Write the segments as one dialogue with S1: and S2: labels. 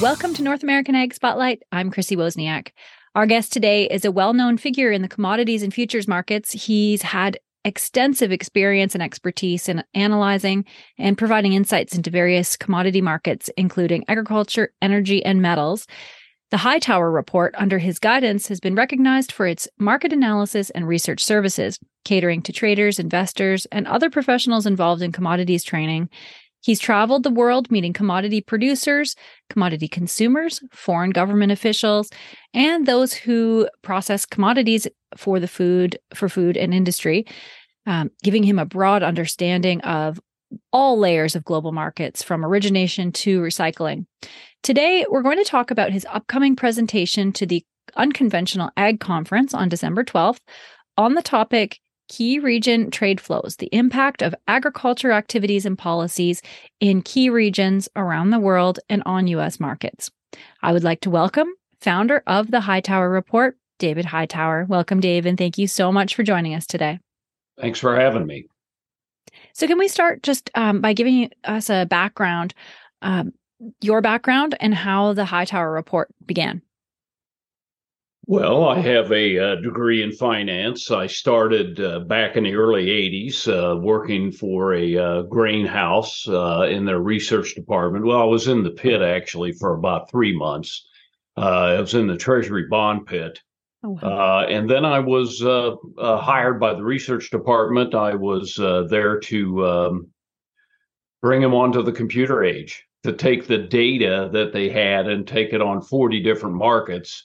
S1: welcome to North American Ag Spotlight. I'm Chrissy Wozniak. Our guest today is a well known figure in the commodities and futures markets. He's had extensive experience and expertise in analyzing and providing insights into various commodity markets, including agriculture, energy, and metals. The Hightower Report, under his guidance, has been recognized for its market analysis and research services, catering to traders, investors, and other professionals involved in commodities training. He's traveled the world meeting commodity producers, commodity consumers, foreign government officials, and those who process commodities for the food for food and industry, um, giving him a broad understanding of all layers of global markets from origination to recycling. Today, we're going to talk about his upcoming presentation to the Unconventional Ag Conference on December 12th on the topic Key Region Trade Flows, the impact of agriculture activities and policies in key regions around the world and on U.S. markets. I would like to welcome founder of the Hightower Report, David Hightower. Welcome, Dave, and thank you so much for joining us today.
S2: Thanks for having me.
S1: So, can we start just um, by giving us a background, um, your background, and how the Hightower Report began?
S2: Well, I have a, uh, degree in finance. I started uh, back in the early 80s uh, working for a uh, grain house uh, in their research department. Well, I was in the pit actually for about three months. Uh, I was in the Treasury bond pit. Oh, wow. and then I was hired by the research department. I was there to um, bring them onto the computer age, to take the data that they had and take it on 40 different markets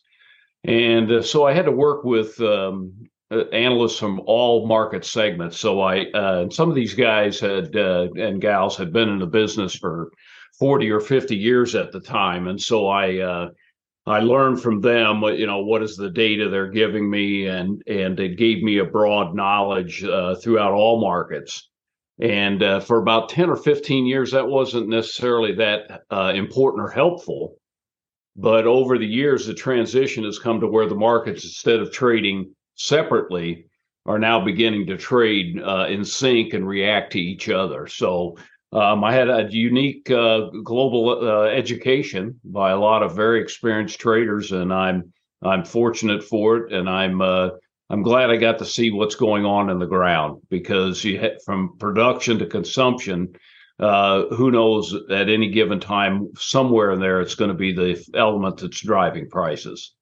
S2: and uh, so I had to work with um, uh, analysts from all market segments. So I, uh, some of these guys had uh, and gals had been in the business for 40 or 50 years at the time. And so I, uh, I learned from them, you know, what is the data they're giving me, and and it gave me a broad knowledge uh, throughout all markets. And uh, for about ten or fifteen years, that wasn't necessarily that uh, important or helpful. But over the years, the transition has come to where the markets, instead of trading separately, are now beginning to trade uh, in sync and react to each other. So um, I had a unique uh, global uh, education by a lot of very experienced traders, and I'm I'm fortunate for it, and I'm uh, I'm glad I got to see what's going on in the ground because you from production to consumption uh, who knows at any given time, somewhere in there, it's going to be the element that's driving prices.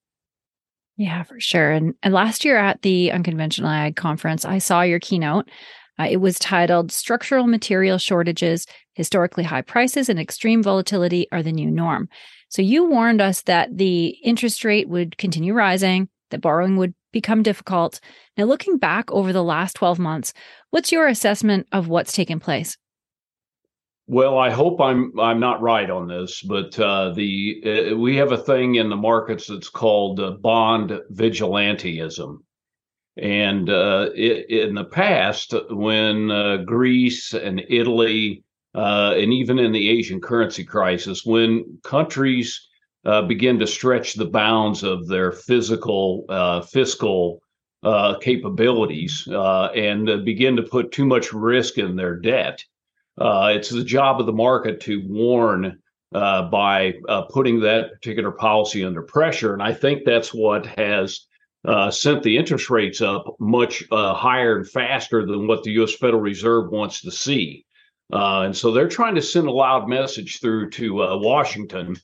S1: Yeah, for sure. And, and last year at the Unconventional Ag Conference, I saw your keynote. Uh, it was titled Structural Material Shortages, Historically High Prices, and Extreme Volatility Are the New Norm. So you warned us that the interest rate would continue rising, that borrowing would become difficult. Now, looking back over the last 12 months, what's your assessment of what's taken place?
S2: Well, I hope I'm I'm not right on this, but uh, the uh, we have a thing in the markets that's called uh, bond vigilantism, and uh, it, in the past, when uh, Greece and Italy uh, and even in the Asian currency crisis, when countries begin to stretch the bounds of their physical fiscal capabilities and begin to put too much risk in their debt uh, it's the job of the market to warn uh, by uh, putting that particular policy under pressure. And I think that's what has uh, sent the interest rates up much uh, higher and faster than what the U.S. Federal Reserve wants to see. Uh, and so they're trying to send a loud message through to Washington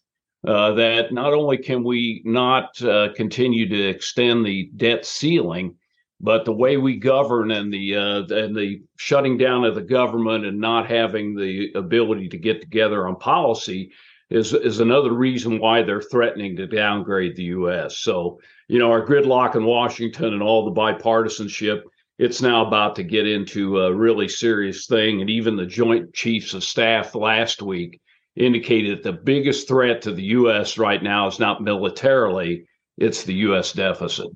S2: that not only can we not continue to extend the debt ceiling, but the way we govern and the uh, and the shutting down of the government and not having the ability to get together on policy is is another reason why they're threatening to downgrade the U.S. So you know our gridlock in Washington and all the bipartisanship. It's now about to get into a really serious thing, and even the Joint Chiefs of Staff last week indicated that the biggest threat to the U.S. right now is not militarily; it's the U.S. deficit.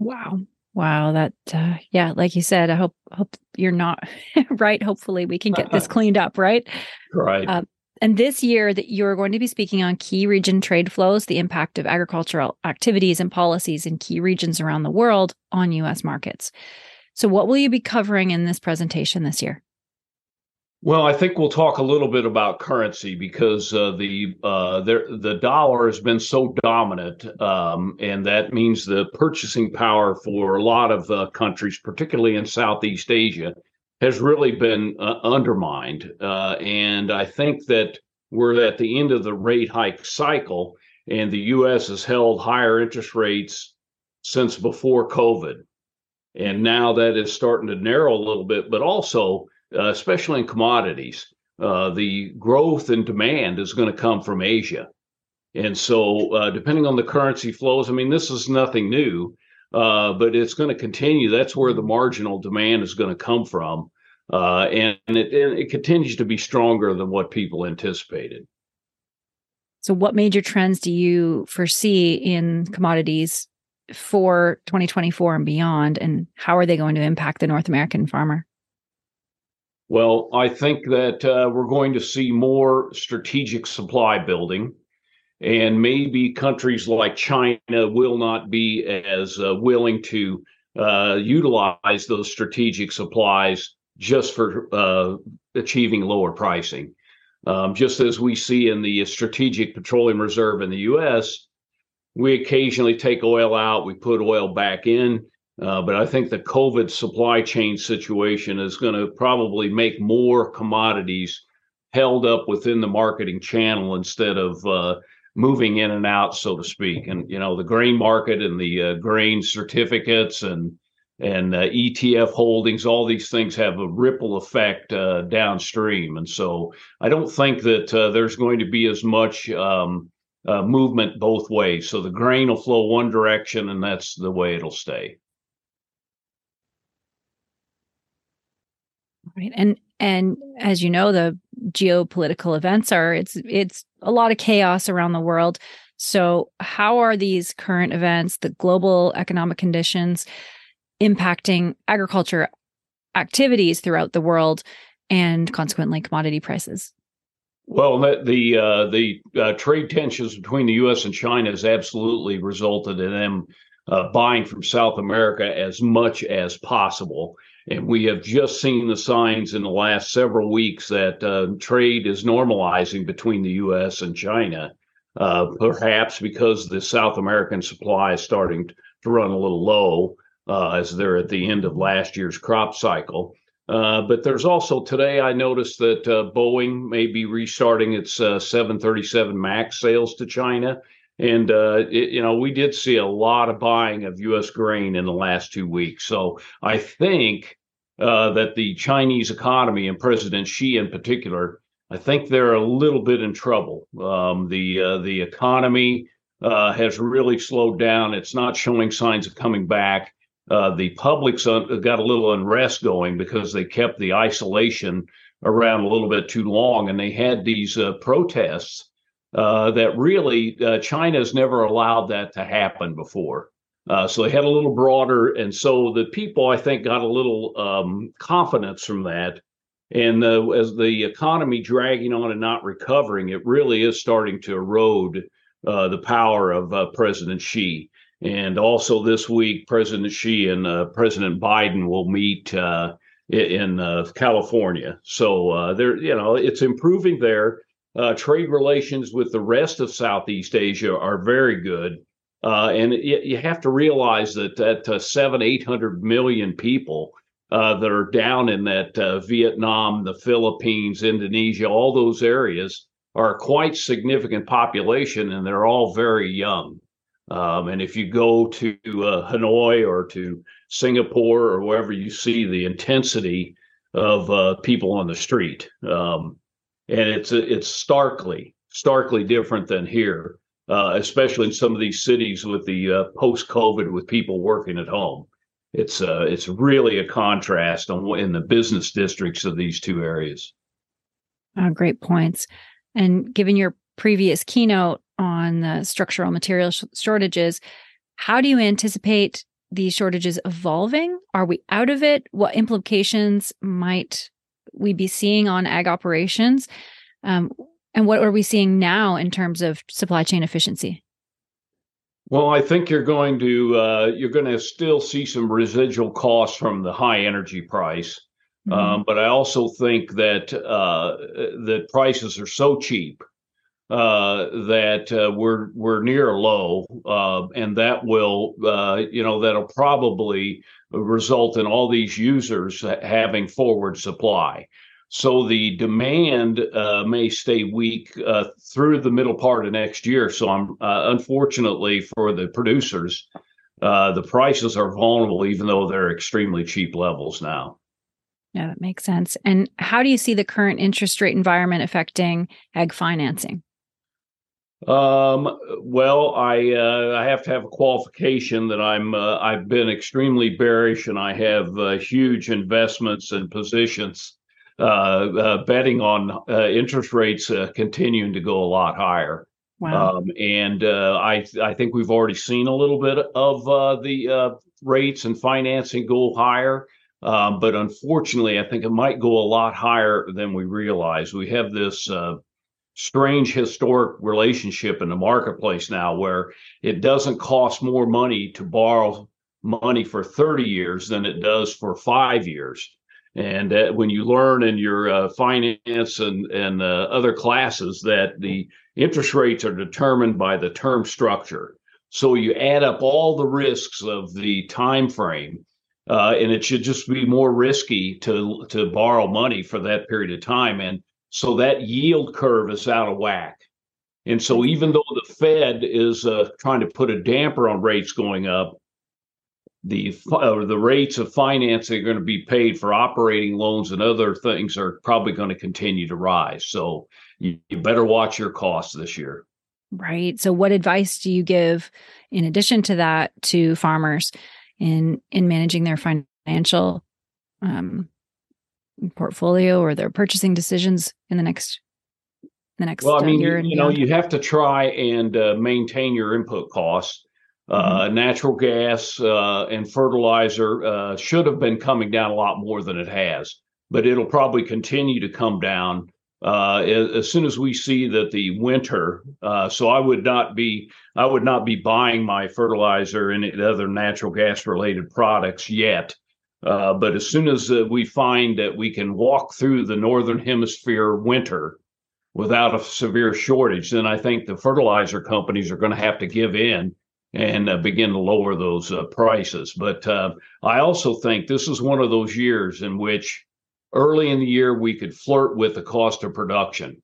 S1: Wow. Wow, that uh, yeah, like you said, I hope hope you're not right. Hopefully, we can get this cleaned up, right?
S2: Right. Uh,
S1: and this year, that you're going to be speaking on key region trade flows, the impact of agricultural activities and policies in key regions around the world on U.S. markets. So, what will you be covering in this presentation this year?
S2: Well, I think we'll talk a little bit about currency because uh, the uh, the dollar has been so dominant, um, and that means the purchasing power for a lot of uh, countries, particularly in Southeast Asia, has really been uh, undermined. Uh, and I think that we're at the end of the rate hike cycle, and the U.S. has held higher interest rates since before COVID, and now that is starting to narrow a little bit, but also uh, especially in commodities, uh, the growth in demand is going to come from Asia. And so, uh, depending on the currency flows, I mean, this is nothing new, uh, but it's going to continue. That's where the marginal demand is going to come from. Uh, and, it, and it continues to be stronger than what people anticipated.
S1: So, what major trends do you foresee in commodities for 2024 and beyond? And how are they going to impact the North American farmer?
S2: Well, I think that uh, we're going to see more strategic supply building, and maybe countries like China will not be as uh, willing to uh, utilize those strategic supplies just for uh, achieving lower pricing. Um, just as we see in the Strategic Petroleum Reserve in the U.S., we occasionally take oil out, we put oil back in uh, but I think the COVID supply chain situation is going to probably make more commodities held up within the marketing channel instead of uh, moving in and out, so to speak. And you know, the grain market and the uh, grain certificates and and uh, ETF holdings, all these things have a ripple effect uh, downstream. And so, I don't think that there's going to be as much. Um, movement both ways. So the grain will flow one direction, and that's the way it'll stay.
S1: Right. And and as you know, the geopolitical events are it's it's a lot of chaos around the world. So how are these current events, the global economic conditions impacting agriculture activities throughout the world and consequently commodity prices?
S2: Well, the the, uh, the uh, trade tensions between the U.S. and China has absolutely resulted in them uh, buying from South America as much as possible. And we have just seen the signs in the last several weeks that uh, trade is normalizing between the U.S. and China, uh, perhaps because the South American supply is starting to run a little low uh, as they're at the end of last year's crop cycle. Uh, but there's also today, I noticed that uh, Boeing may be restarting its uh, 737 MAX sales to China. And, it, you know, we did see a lot of buying of U.S. grain in the last two weeks. So I think uh, that the Chinese economy and President Xi in particular, I think they're a little bit in trouble. Um, the uh, the economy uh, has really slowed down. It's not showing signs of coming back. Uh, the public's un- got a little unrest going because they kept the isolation around a little bit too long, and they had these uh, protests that really China's never allowed that to happen before. Uh, so they had a little broader, and so the people I think got a little um, confidence from that. And uh, as the economy dragging on and not recovering, it really is starting to erode uh, the power of uh, President Xi. And also this week, President Xi and uh, President Biden will meet uh, in California. So there, you know, it's improving there. trade relations with the rest of Southeast Asia are very good. Uh, and it, you have to realize that that uh, seven, eight hundred million people uh, that are down in that uh, Vietnam, the Philippines, Indonesia, all those areas are quite significant population, and they're all very young. Um, and if you go to uh, Hanoi or to Singapore or wherever you see the intensity of uh, people on the street, um, and it's it's starkly starkly different than here uh, especially in some of these cities with the uh, post-COVID with people working at home. It's uh, it's really a contrast on in the business districts of these two areas.
S1: Oh, great points. And given your previous keynote on the structural material sh- shortages, how do you anticipate these shortages evolving? Are we out of it? What implications might we be seeing on ag operations? Um, and what are we seeing now in terms of supply chain efficiency?
S2: Well, I think you're going to uh, you're going to still see some residual costs from the high energy price. Mm-hmm. Um, but I also think that uh, that prices are so cheap uh, that uh, we're we're near a low, uh, and that will uh, you know that'll probably result in all these users having forward supply. So the demand uh, may stay weak uh, through the middle part of next year. So I'm unfortunately for the producers, the prices are vulnerable, even though they're extremely cheap levels now.
S1: Yeah, that makes sense. And how do you see the current interest rate environment affecting ag financing?
S2: Um, well, I uh, I have to have a qualification that I'm uh, I've been extremely bearish and I have uh, huge investments and positions uh, uh, betting on uh, interest rates continuing to go a lot higher. Wow. Um, and I I think we've already seen a little bit of the rates and financing go higher. Um, but unfortunately, I think it might go a lot higher than we realize. We have this uh, strange historic relationship in the marketplace now where it doesn't cost more money to borrow money for 30 years than it does for five years. And uh, when you learn in your uh, finance and, and uh, other classes that the interest rates are determined by the term structure. So you add up all the risks of the time frame, uh, and it should just be more risky to to borrow money for that period of time. And so that yield curve is out of whack. And so even though the Fed is uh, trying to put a damper on rates going up, the uh, the rates of financing are going to be paid for operating loans and other things are probably going to continue to rise. So you, you better watch your costs this year.
S1: Right. So what advice do you give in addition to that to farmers in in managing their financial um, portfolio or their purchasing decisions in the next the next
S2: well i mean you, you know you have to try and uh, maintain your input costs uh, mm-hmm. natural gas uh, and fertilizer uh, should have been coming down a lot more than it has but it'll probably continue to come down uh, as, as, soon as we see that the winter uh, so i would not be i would not be buying my fertilizer and other natural gas related products yet uh, but as soon as uh, we find that we can walk through the northern hemisphere winter without a severe shortage, then I think the fertilizer companies are going to have to give in and uh, begin to lower those uh, prices. But uh, I also think this is one of those years in which early in the year we could flirt with the cost of production.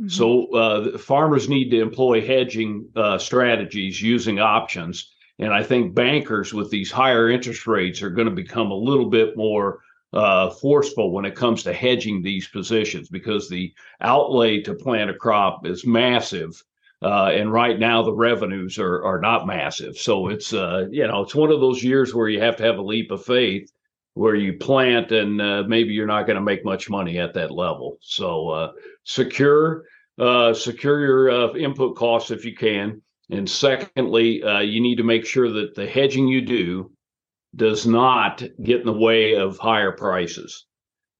S2: Mm-hmm. So farmers need to employ hedging strategies using options and I think bankers with these higher interest rates are going to become a little bit more uh, forceful when it comes to hedging these positions because the outlay to plant a crop is massive. Uh, and right now the revenues are are not massive. So it's uh, you know it's one of those years where you have to have a leap of faith where you plant and uh, maybe you're not going to make much money at that level. So uh, secure uh, secure your uh, input costs if you can. And secondly, you need to make sure that the hedging you do does not get in the way of higher prices.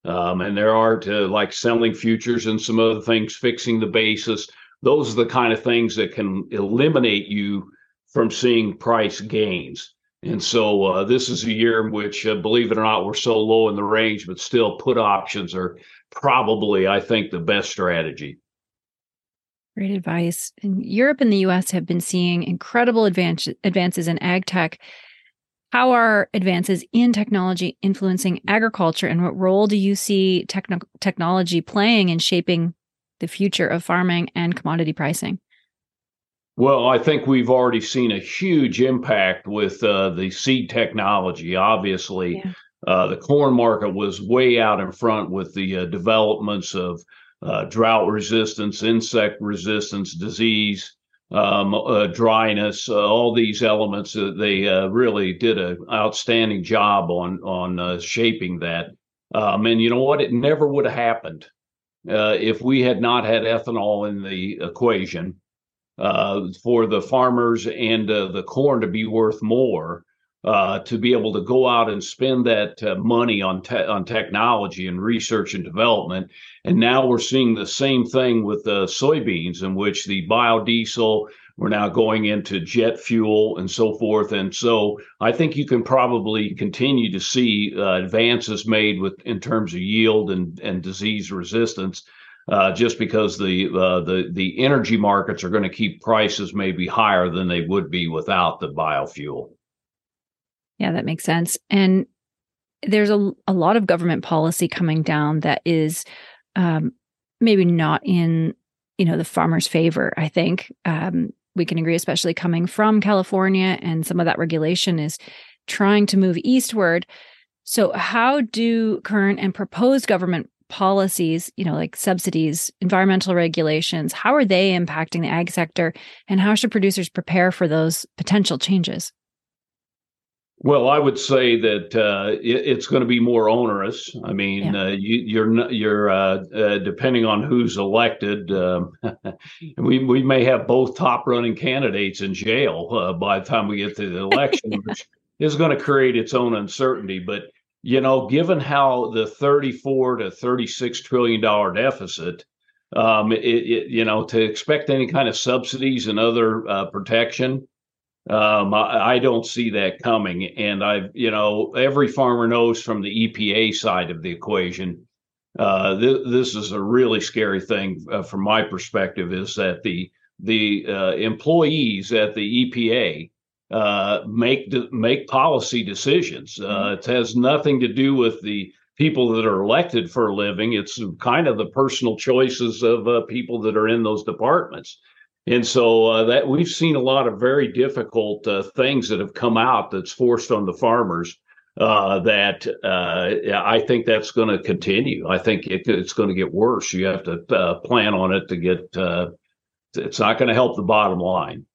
S2: Um, and there are to like selling futures and some other things, fixing the basis. Those are the kind of things that can eliminate you from seeing price gains. And so uh, this is a year in which, uh, believe it or not, we're so low in the range, but still put options are probably, I think, the best strategy.
S1: Great advice. And Europe and the US have been seeing incredible advance, advances in ag tech. How are advances in technology influencing agriculture, and what role do you see techno- technology playing in shaping the future of farming and commodity pricing?
S2: Well, I think we've already seen a huge impact with uh, the seed technology. Obviously, yeah. uh, the corn market was way out in front with the uh, developments of uh, drought resistance, insect resistance, disease, um, uh, dryness, uh, all these elements. they uh, really did an outstanding job on on uh, shaping that. Um, and you know what? It never would have happened uh, if we had not had ethanol in the equation. uh, for the farmers and the corn to be worth more, uh, to be able to go out and spend that uh, money on te- on technology and research and development. And now we're seeing the same thing with the soybeans, in which the biodiesel, We're now going into jet fuel and so forth. And so I think you can probably continue to see uh, advances made with in terms of yield and, and disease resistance. Uh, just because the uh, the the energy markets are going to keep prices maybe higher than they would be without the biofuel.
S1: Yeah, that makes sense. And there's a, a lot of government policy coming down that is um, maybe not in you know the farmers' favor. I think um, we can agree, especially coming from California, and some of that regulation is trying to move eastward. So, how do current and proposed government policies, you know, like subsidies, environmental regulations, how are they impacting the ag sector, and how should producers prepare for those potential changes?
S2: Well, I would say that uh, it, it's going to be more onerous. I mean, yeah. uh, you, are you're, you're uh, uh, depending on who's elected. Um, we we may have both top running candidates in jail uh, by the time we get to the election, which is going to create its own uncertainty. But you know, given how the 34 to 36 trillion dollar deficit, um, it, it, you know, to expect any kind of subsidies and other uh, protection um, I, I, don't see that coming. And I've, you know, every farmer knows from the EPA side of the equation, uh, th- this is a really scary thing uh, from my perspective. Is that the the uh, employees at the EPA uh, make de- make policy decisions. Uh, mm-hmm. It has nothing to do with the people that are elected for a living. It's kind of the personal choices of uh, people that are in those departments. And so uh, that we've seen a lot of very difficult uh, things that have come out that's forced on the farmers. Uh, that uh, I think that's going to continue. I think it, it's going to get worse. You have to uh, plan on it to get. Uh, it's not going to help the bottom line.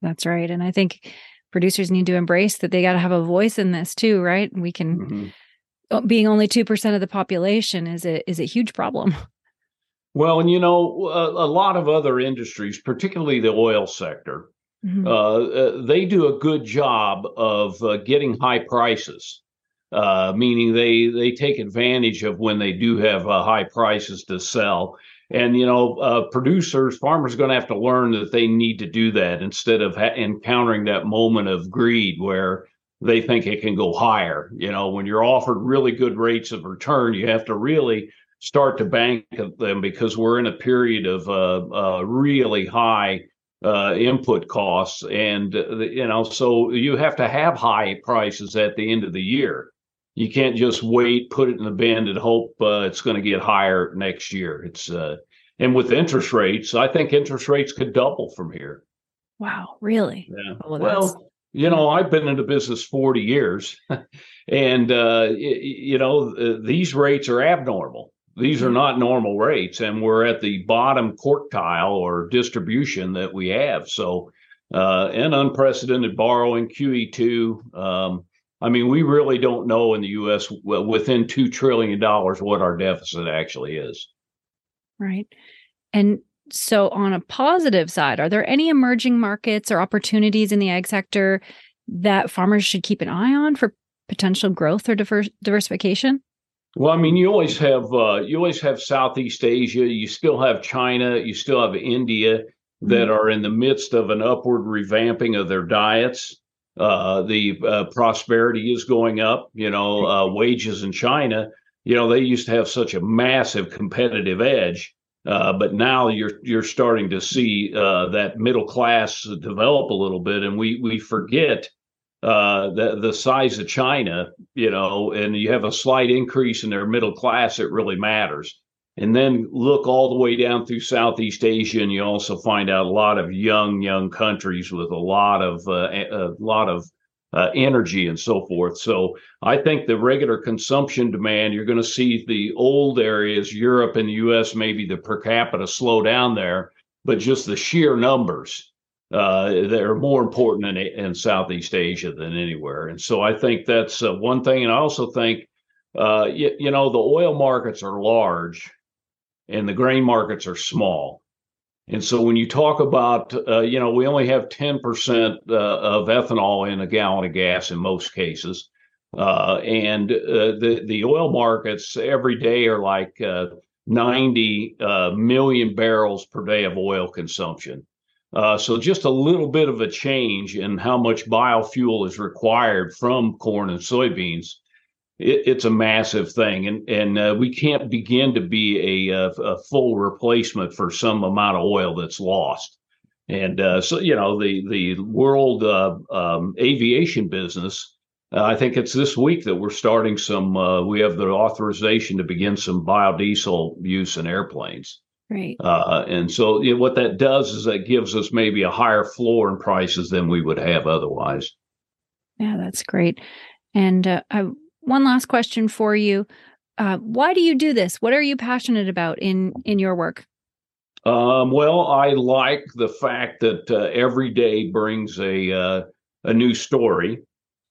S1: That's right, and I think producers need to embrace that they got to have a voice in this too, right? We can. Mm-hmm. Being only two percent of the population is a is a huge problem.
S2: Well, and you know, a, a, lot of other industries, particularly the oil sector, mm-hmm. uh, uh, they do a good job of uh, getting high prices. Uh, meaning they they take advantage of when they do have uh, high prices to sell. And you know, uh, producers, farmers, are going to have to learn that they need to do that instead of ha- encountering that moment of greed where they think it can go higher. You know, when you're offered really good rates of return, you have to really start to bank them because we're in a period of uh, uh, really high uh, input costs, and uh, you know, so you have to have high prices at the end of the year. You can't just wait, put it in the bin, and hope uh, it's going to get higher next year. It's uh, and with interest rates, I think interest rates could double from here.
S1: Wow, really?
S2: Yeah. Oh, well, you know, I've been in the business 40 years, and uh, you know, these rates are abnormal. These are not normal rates, and we're at the bottom quartile or distribution that we have. So, uh, and unprecedented borrowing, QE2. Um, I mean, we really don't know in the U.S. within two trillion dollars what our deficit actually is.
S1: Right, and so on a positive side, are there any emerging markets or opportunities in the ag sector that farmers should keep an eye on for potential growth or diverse, diversification?
S2: Well, I mean, you always have uh, you always have Southeast Asia. You still have China. You still have India that mm-hmm. are in the midst of an upward revamping of their diets. Uh, the uh, prosperity is going up. You know, uh, wages in China. You know, they used to have such a massive competitive edge, uh, but now you're you're starting to see uh, that middle class develop a little bit, and we we forget uh, the the size of China, you know, and you have a slight increase in their middle class, it really matters. And then look all the way down through Southeast Asia, and you also find out a lot of young, young countries with a lot of uh, a lot of uh, energy and so forth. So I think the regular consumption demand, you're going to see the old areas, Europe and the U.S., maybe the per capita slow down there, but just the sheer numbers uh, that are more important in, in Southeast Asia than anywhere. And so I think that's uh, one thing. And I also think, uh, you, you, know, the oil markets are large and the grain markets are small. And so when you talk about, uh, you know, we only have 10% uh, of ethanol in a gallon of gas in most cases. Uh, and the, the oil markets every day are like 90 million barrels per day of oil consumption. Uh, so just a little bit of a change in how much biofuel is required from corn and soybeans. It, it's a massive thing, and and uh, we can't begin to be a, a, a, full replacement for some amount of oil that's lost. And uh, so you know the the world uh, um, aviation business. Uh, I think it's this week that we're starting some. Uh, we have the authorization to begin some biodiesel use in airplanes.
S1: Right.
S2: Uh, and so what that does is that gives us maybe a higher floor in prices than we would have otherwise.
S1: Yeah, that's great. And uh, I, one last question for you: uh, Why do you do this? What are you passionate about in in your work?
S2: Um, well, I like the fact that uh, every day brings a uh, a new story,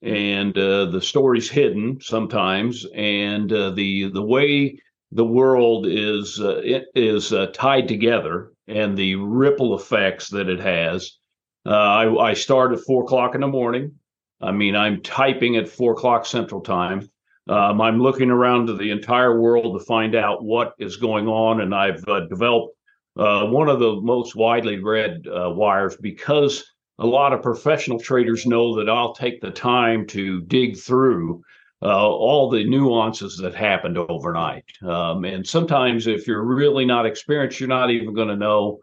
S2: and uh, the story's hidden sometimes, and the the way the world is uh, is uh, tied together and the ripple effects that it has. Uh, I, I, start at four o'clock in the morning. I mean, I'm typing at four o'clock Central Time. Um, I'm looking around to the entire world to find out what is going on, and I've uh, developed uh, one of the most widely read uh, wires because a lot of professional traders know that I'll take the time to dig through uh, all the nuances that happened overnight. Um, and sometimes, if you're really not experienced, you're not even going to know.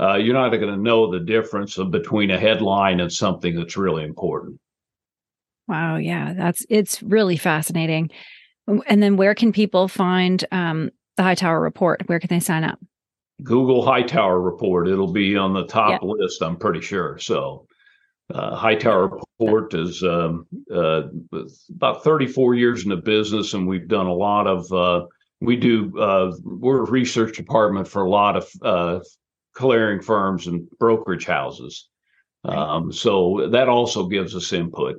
S2: Uh, you're not going to know the difference of, between a headline and something that's really important.
S1: Wow, yeah, that's it's really fascinating. And then, where can people find um, the Hightower Report? Where can they sign up?
S2: Google Hightower Report. It'll be on the top yeah. list, I'm pretty sure. So uh, Hightower Port is um, uh, about 34 years in the business, and we've done a lot of. Uh, we do. Uh, we're a research department for a lot of uh, clearing firms and brokerage houses. Um, so that also gives us input.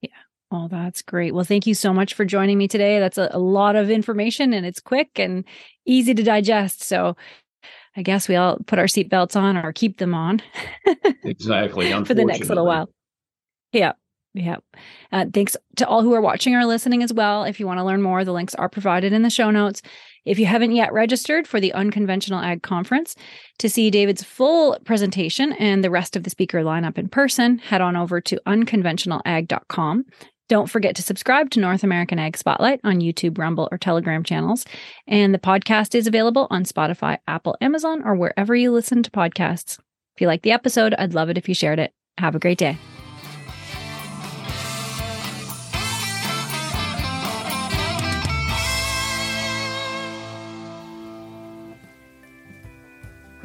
S1: Yeah. Oh, that's great. Well, thank you so much for joining me today. That's a, a lot of information, and it's quick and easy to digest. So I guess we all put our seatbelts on or keep them on.
S2: exactly.
S1: for the next little while. Yeah. Yeah. Uh, thanks to all who are watching or listening as well. If you want to learn more, the links are provided in the show notes. If you haven't yet registered for the Unconventional Ag Conference to see David's full presentation and the rest of the speaker lineup in person, head on over to unconventionalag.com. Don't forget to subscribe to North American Ag Spotlight on YouTube, Rumble, or Telegram channels. And the podcast is available on Spotify, Apple, Amazon, or wherever you listen to podcasts. If you like the episode, I'd love it if you shared it. Have a great day.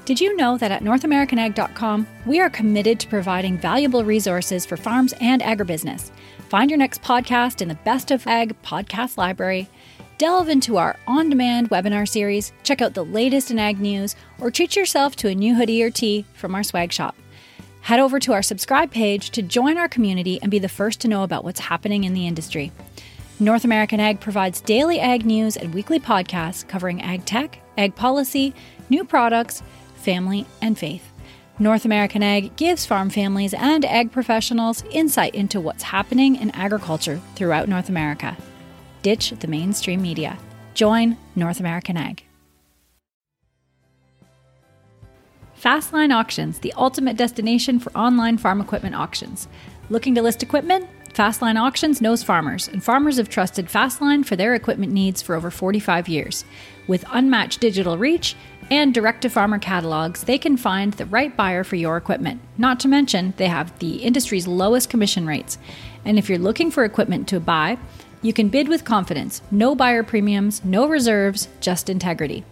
S1: Did you know that at NorthAmericanAg.com, we are committed to providing valuable resources for farms and agribusiness? Find your next podcast in the Best of Ag podcast library, delve into our on demand webinar series, check out the latest in ag news, or treat yourself to a new hoodie or tee from our swag shop. Head over to our subscribe page to join our community and be the first to know about what's happening in the industry. North American Ag provides daily ag news and weekly podcasts covering ag tech, ag policy, new products, family, and faith. North American Ag gives farm families and ag professionals insight into what's happening in agriculture throughout North America. Ditch the mainstream media. Join North American Ag. Fastline Auctions, the ultimate destination for online farm equipment auctions. Looking to list equipment? Fastline Auctions knows farmers, and farmers have trusted Fastline for their equipment needs for over 45 years. With unmatched digital reach and direct to farmer catalogs, they can find the right buyer for your equipment. Not to mention, they have the industry's lowest commission rates. And if you're looking for equipment to buy, you can bid with confidence. No buyer premiums, no reserves, just integrity.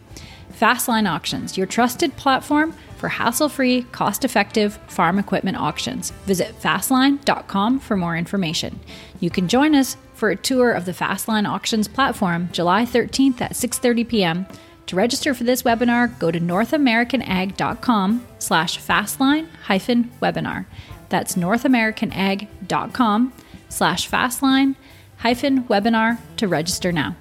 S1: Fastline Auctions, your trusted platform for hassle free, cost effective farm equipment auctions. Visit fastline.com for more information. You can join us for a tour of the Fastline Auctions platform July 13th at 6:30 p.m. To register for this webinar, go to northamericanag.com slash fastline hyphen webinar. That's northamericanag.com slash fastline hyphen webinar to register now.